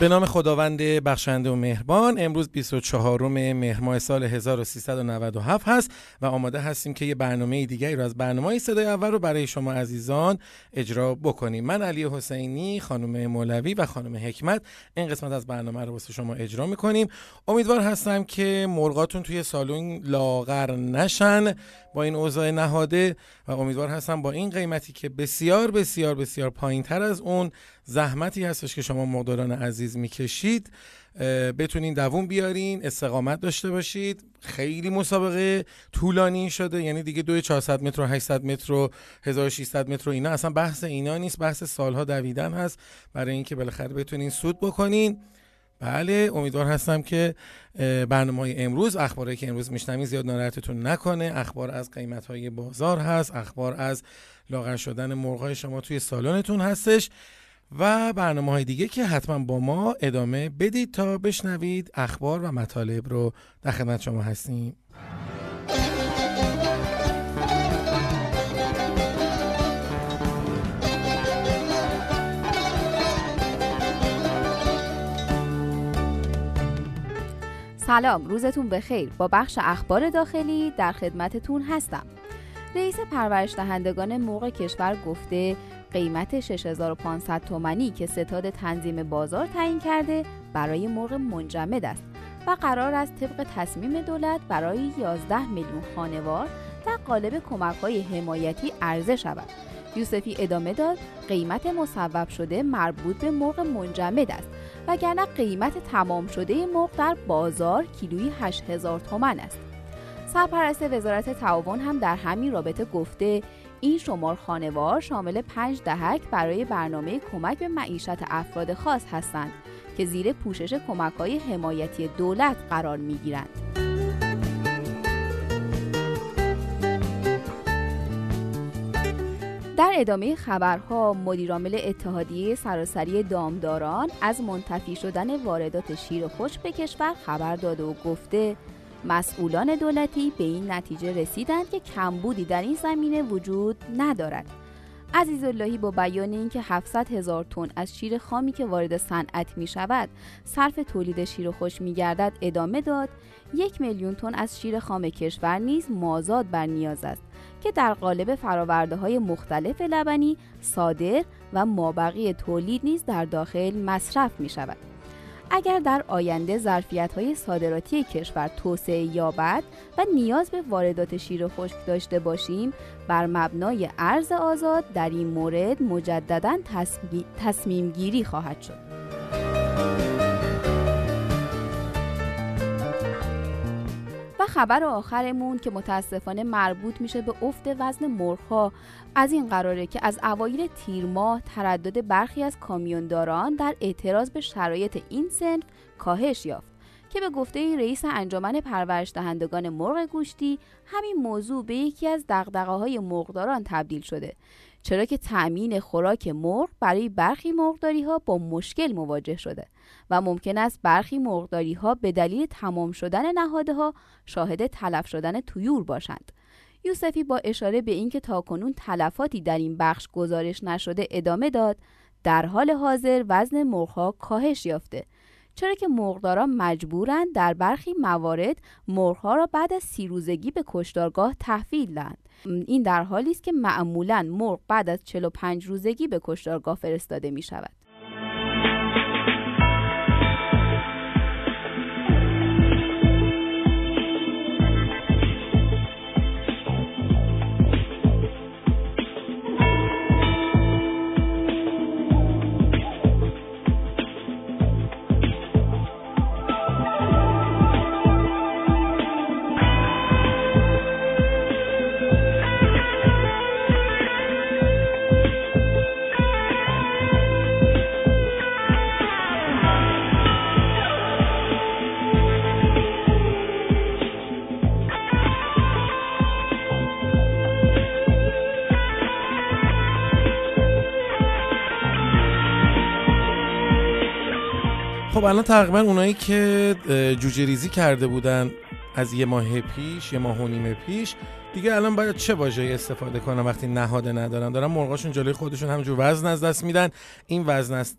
به نام خداوند بخشنده و مهربان امروز 24 مهر ماه سال 1397 هست و آماده هستیم که یه برنامه دیگری رو از برنامه صدای اول رو برای شما عزیزان اجرا بکنیم. من علی حسینی خانم مولوی و خانم حکمت این قسمت از برنامه رو واسه شما اجرا می‌کنیم. امیدوار هستم که مرغاتون توی سالن لاغر نشن با این اوضاع نهاده و امیدوار هستم با این قیمتی که بسیار بسیار بسیار پایین تر از اون زحمتی هستش که شما مقداران عزیز می‌کشید. بتونین دووم بیارین استقامت داشته باشید. خیلی مسابقه طولانی شده. یعنی دیگه دوی 400 متر و 800 متر و 1600 متر و اینا. اصلا بحث اینا نیست. بحث سالها دویدن هست. برای اینکه بالاخره بتونین سود بکنین. بله امیدوار هستم که برنامه های امروز اخباری که امروز میشنوین زیاد ناراحتتون نکنه. اخبار از قیمت های بازار هست. اخبار از لاغر شدن مرغ شما توی سالنتون هستش. و برنامه های دیگه که حتما با ما ادامه بدید تا بشنوید اخبار و مطالب رو در خدمت شما هستیم. سلام روزتون بخیر. با بخش اخبار داخلی در خدمتتون هستم. رئیس پرورش دهندگان موقع کشور گفته قیمت 6500 تومانی که ستاد تنظیم بازار تعیین کرده برای مرغ منجمد است و قرار است طبق تصمیم دولت برای 11 میلیون خانوار در قالب کمک های حمایتی عرضه شود. یوسفی ادامه داد قیمت مصوب شده مربوط به مرغ منجمد است وگرنه قیمت تمام شده مرغ در بازار کیلویی 8000 تومن است. سرپرست وزارت تعاون هم در همین رابطه گفته این شمار خانوار شامل پنج دهک برای برنامه کمک به معیشت افراد خاص هستند که زیر پوشش کمک های حمایتی دولت قرار می گیرند. در ادامه خبرها مدیرعامل اتحادیه سراسری دامداران از منتفی شدن واردات شیر خوش به کشور خبر داده و گفته مسئولان دولتی به این نتیجه رسیدند که کمبودی در این زمینه وجود ندارد عزیز اللهی با بیان اینکه 700 هزار تن از شیر خامی که وارد صنعت می شود صرف تولید شیر خوش می گردد ادامه داد یک میلیون تن از شیر خام کشور نیز مازاد بر نیاز است که در قالب فراورده های مختلف لبنی صادر و مابقی تولید نیز در داخل مصرف می شود. اگر در آینده ظرفیت های صادراتی کشور توسعه یابد و نیاز به واردات شیر خشک داشته باشیم بر مبنای ارز آزاد در این مورد مجددا تصمیم گیری خواهد شد. خبر آخرمون که متاسفانه مربوط میشه به افت وزن مرغها. از این قراره که از اوایل تیر ماه تردد برخی از کامیونداران در اعتراض به شرایط این سنف کاهش یافت که به گفته رئیس انجمن پرورش دهندگان مرغ گوشتی همین موضوع به یکی از دغدغه های مرغداران تبدیل شده. چرا که تأمین خوراک مرغ برای برخی مرغداری ها با مشکل مواجه شده و ممکن است برخی مرغداری ها به دلیل تمام شدن نهاده ها شاهد تلف شدن تویور باشند. یوسفی با اشاره به اینکه تاکنون تلفاتی در این بخش گزارش نشده ادامه داد در حال حاضر وزن مرغها کاهش یافته چرا که مرغداران مجبورند در برخی موارد مرغها را بعد از سی روزگی به کشتارگاه تحویل دهند. این در حالی است که معمولا مرغ بعد از 45 روزگی به کشتارگاه فرستاده می شود خب الان تقریبا اونایی که جوجه ریزی کرده بودن از یه ماه پیش یه ماه و نیم پیش دیگه الان باید چه واژه‌ای استفاده کنم وقتی نهاده ندارن دارن مرغاشون جلوی خودشون همجور وزن از دست میدن. این وزن از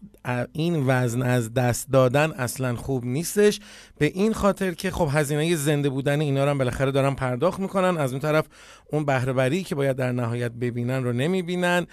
این وزن از دست دادن اصلا خوب نیستش. به این خاطر که خب هزینه زنده بودن اینا رو هم بالاخره دارن پرداخت می‌کنن. از اون طرف اون بهره که باید در نهایت ببینن رو نمی‌بینن.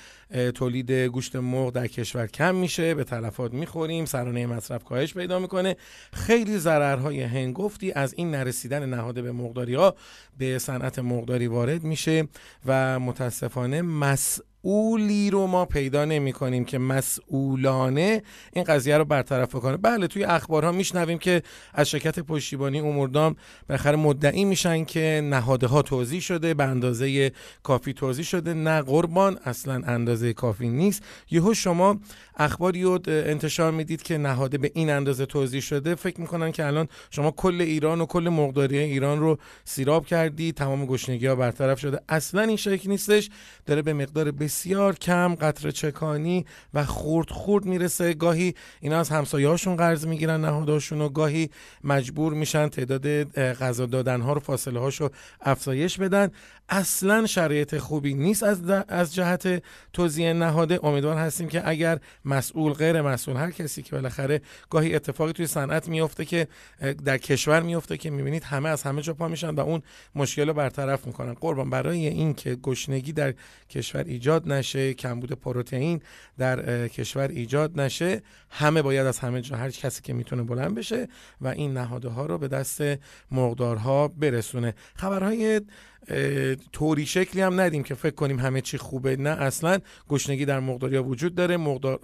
تولید گوشت مرغ در کشور کم میشه. به تلفات می‌خوریم. سرانه مصرف کاهش پیدا می‌کنه. خیلی ضررهای هنگفتی از این نرسیدن نهاده به مرغداری ها به صنعت مرغداری وارد میشه و متاسفانه مس مسئولی رو ما پیدا نمی کنیم که مسئولانه این قضیه رو برطرف کنه بله توی اخبارها میشنویم که از شرکت پشتیبانی اموردام بالاخره مدعی میشن که نهاده ها توضیح شده به اندازه کافی توضیح شده. نه قربان اصلا اندازه کافی نیست. یهو شما اخباری رو انتشار می‌دید که نهاده به این اندازه توضیح شده. فکر می‌کنن که الان شما کل ایران و کل مقداری ایران رو سیراب کردی تمام گشنگی ها برطرف شده. اصلا این شکل نیستش. داره به مقدار بسیار کم قطر چکانی و خورد خورد می‌رسه. گاهی اینا از همسایه هاشون قرض می‌گیرن نهاداشون و گاهی مجبور میشن تعداد غذا دادن ها رو فاصله هاشو افزایش بدن. اصلا شرایط خوبی نیست از, از جهت توزیع نهاده. امیدوار هستیم که اگر مسئول غیر مسئول هر کسی که بالاخره گاهی اتفاقی توی صنعت میفته که در کشور میفته که می‌بینید همه از همه جا پا میشن و اون مشکل رو برطرف می‌کنن. قربان برای اینکه گشنگی در کشور ایجاد نشه کمبود پروتئین در کشور ایجاد نشه همه باید از همه جا هر کسی که می‌تونه بلند بشه و این نهاده ها رو به دست مقدارها برسونه. خبرهای طوری شکلی هم ندیم که فکر کنیم همه چی خوبه. نه اصلا گشنگی در مقداریا وجود داره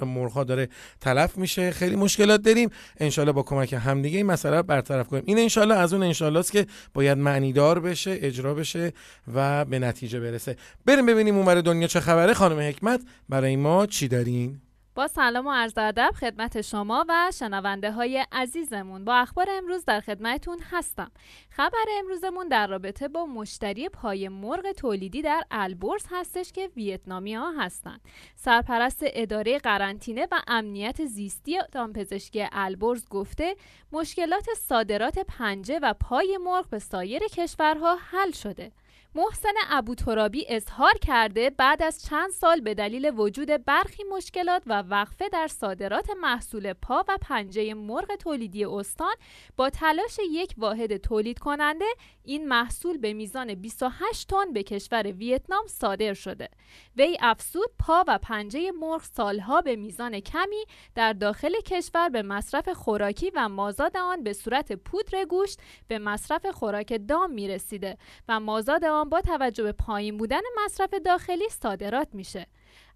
مرغها داره تلف میشه. خیلی مشکلات داریم. انشالله با کمک همدیگه این مسئله برطرف کنیم. این انشالله از اون انشالله است که باید معنیدار بشه اجرا بشه و به نتیجه برسه. بریم ببینیم اونور دنیا چه خبره. خانم حکمت برای ما چی دارین؟ با سلام و عرض ادب خدمت شما و شنونده های عزیزمون. با اخبار امروز در خدمتتون هستم. خبر امروزمون در رابطه با مشتری پای مرغ تولیدی در البرز هستش که ویتنامی ها هستند. سرپرست اداره قرنطینه و امنیت زیستی دامپزشکی البرز گفته مشکلات صادرات پنجه و پای مرغ به سایر کشورها حل شده. محسن ابوترابی اظهار کرده بعد از چند سال به دلیل وجود برخی مشکلات و وقفه در صادرات محصول پا و پنجه مرغ تولیدی استان با تلاش یک واحد تولید کننده این محصول به میزان 28 تن به کشور ویتنام صادر شده. وی افسود پا و پنجه مرغ سالها به میزان کمی در داخل کشور به مصرف خوراکی و مازاد آن به صورت پودر گوشت به مصرف خوراک دام می رسیده و مازاد آن با توجه به پایین بودن مصرف داخلی صادرات میشه.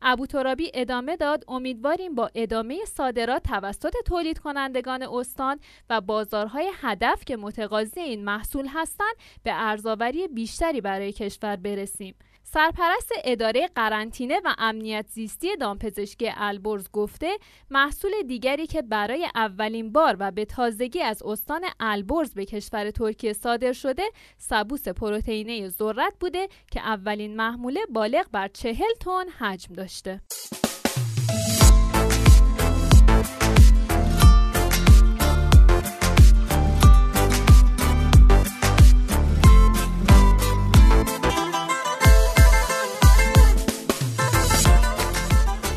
ابو ترابی ادامه داد امیدواریم با ادامه صادرات توسط تولید کنندگان استان و بازارهای هدف که متقاضی این محصول هستند به ارزآوری بیشتری برای کشور برسیم سرپرست اداره قرنطینه و امنیت زیستی دامپزشکی البرز گفته محصول دیگری که برای اولین بار و به تازگی از استان البرز به کشور ترکیه صادر شده سبوس پروتئینه ذرت بوده که اولین محموله بالغ بر چهل تن حجم داشته.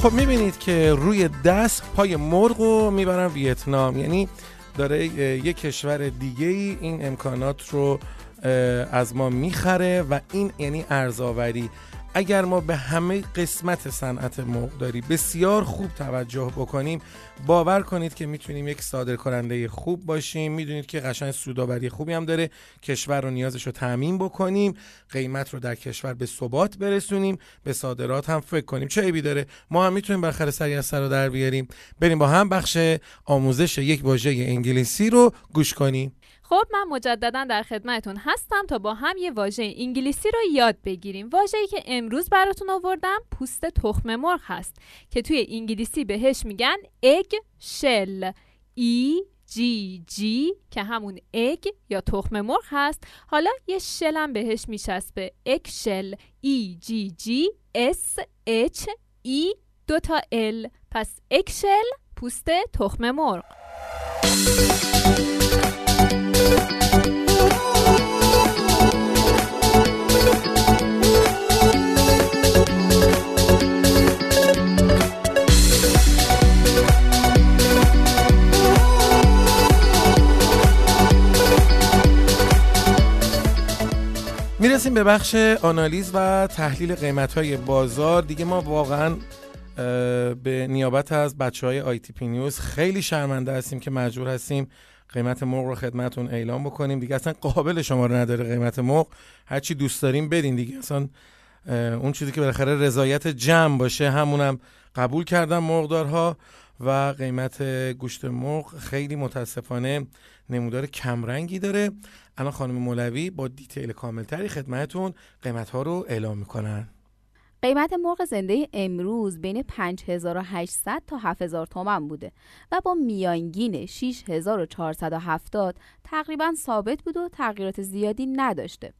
خب می‌بینید که روی دست پای مرغ رو می‌برن ویتنام. یعنی داره یک کشور دیگه ای این امکانات رو از ما می‌خره و این یعنی ارزاوری اگر ما به همه قسمت صنعت مرغداری بسیار خوب توجه بکنیم باور کنید که می‌تونیم یک صادر کننده خوب باشیم. می‌دونید که قشنگ سوداوری خوبی هم داره. کشور رو نیازش رو تامین بکنیم. قیمت رو در کشور به ثبات برسونیم. به صادرات هم فکر کنیم. چه عیبی داره؟ ما هم می‌تونیم بالاخره سری از سر رو در بیاریم. بریم با هم بخش آموزش یک واژه انگلیسی رو گوش کنیم. خب من مجددا در خدمتون هستم تا با هم یه واژه انگلیسی رو یاد بگیریم. واژه‌ای که امروز براتون آوردم پوست تخم مرغ هست که توی انگلیسی بهش میگن اگ شل ای جی جی که همون اگ یا تخم مرغ هست. حالا یه شلم بهش میچسبه. اگ شل ای جی جی اس اچ ای دوتا ال پس اکشل پوست تخم مرغ. می‌رسیم به بخش آنالیز و تحلیل قیمت های بازار. دیگه ما واقعا به نیابت از بچه های آی پی نیوز خیلی شرمنده هستیم که مجبور هستیم قیمت مرغ رو خدمتون اعلام بکنیم. دیگه اصلا قابل شما رو نداره قیمت مرغ. هرچی دوست داریم بدین دیگه. اصلا اون چیزی که بالاخره رضایت جمع باشه همونم قبول کردن مرغدارها و قیمت گوشت مرغ خیلی متاسفانه نمودار کمرنگی داره. الان خانم مولوی با دیتیل کاملتری خدمتون قیمت ها رو اعلام می‌کنن قیمت مرغ زنده امروز بین 5800 تا 7000 تومن بوده و با میانگین 6470 تقریبا ثابت بود و تغییرات زیادی نداشته.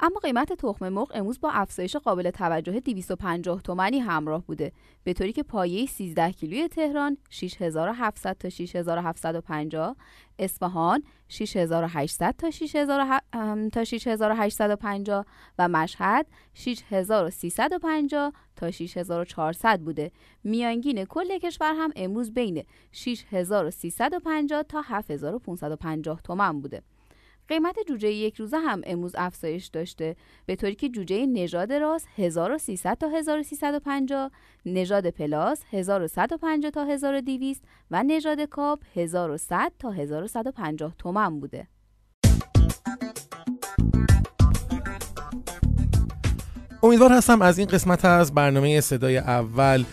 اما قیمت تخم مرغ امروز با افزایش قابل توجه 250 تومانی همراه بوده. به طوری که پایه 13 کیلوی تهران 6700 تا 6750 اصفهان 6800 تا 6850 و مشهد 6350 تا 6400 بوده. میانگین کل کشور هم امروز بین 6350 تا 7550 تومن بوده. قیمت جوجه یک روزه هم امروز افزایش داشته. به طوری که جوجه نژاد راست 1300 تا 1350 نژاد پلاس 1150 تا 1200 و نژاد کاپ 1100 تا 1150 تومن بوده. امیدوار هستم از این قسمت از برنامه صدای اول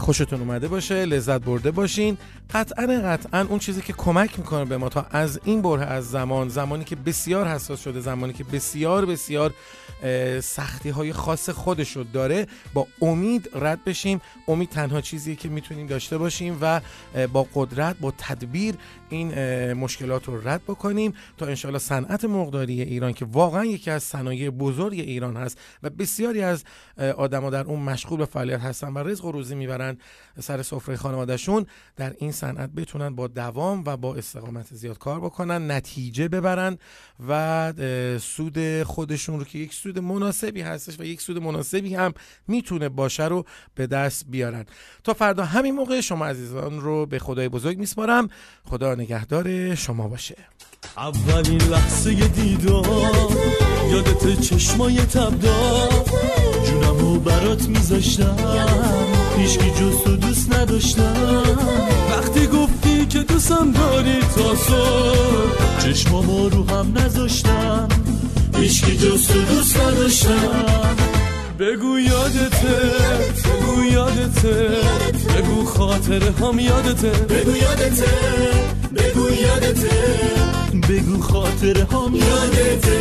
خوشتون اومده باشه لذت برده باشین. قطعا قطعا اون چیزی که کمک می‌کنه به ما تا از این بره از زمان زمانی که بسیار حساس شده زمانی که بسیار بسیار سختی های خاص خودش رو داره با امید رد بشیم. امید تنها چیزیه که می‌تونیم داشته باشیم و با قدرت با تدبیر این مشکلات رو رد بکنیم تا انشالله صنعت مقداری ایران که واقعا یکی از صنایع بزرگ ایران هست و بسیاری از آدما در اون مشغول به فعالیت هستن و رزق و روزی می‌برن سر سفره خانوادهشون در این صنعت بتونن با دوام و با استقامت زیاد کار بکنن نتیجه ببرن و سود خودشون رو که یک سود مناسبی هستش و یک سود مناسبی هم می‌تونه باشه رو به دست بیارن. تا فردا همین موقع شما عزیزان رو به خدای بزرگ میسپارم. خدا نگهدار شما باشه. اولین لحظه دیدار یادت چشمای تبدار جونمو برات میذاشتم. هیچکی جز تو دوست نداشتم. وقتی گفتی که دوستم داری تا صبح چشمامو رو هم نذاشتم. هیچکی جز تو دوست نداشتم. بگو یادته بگو یادته. بگو خاطر هم یادته. بگو یادته بگو یادته. بگو خاطر هم یادته.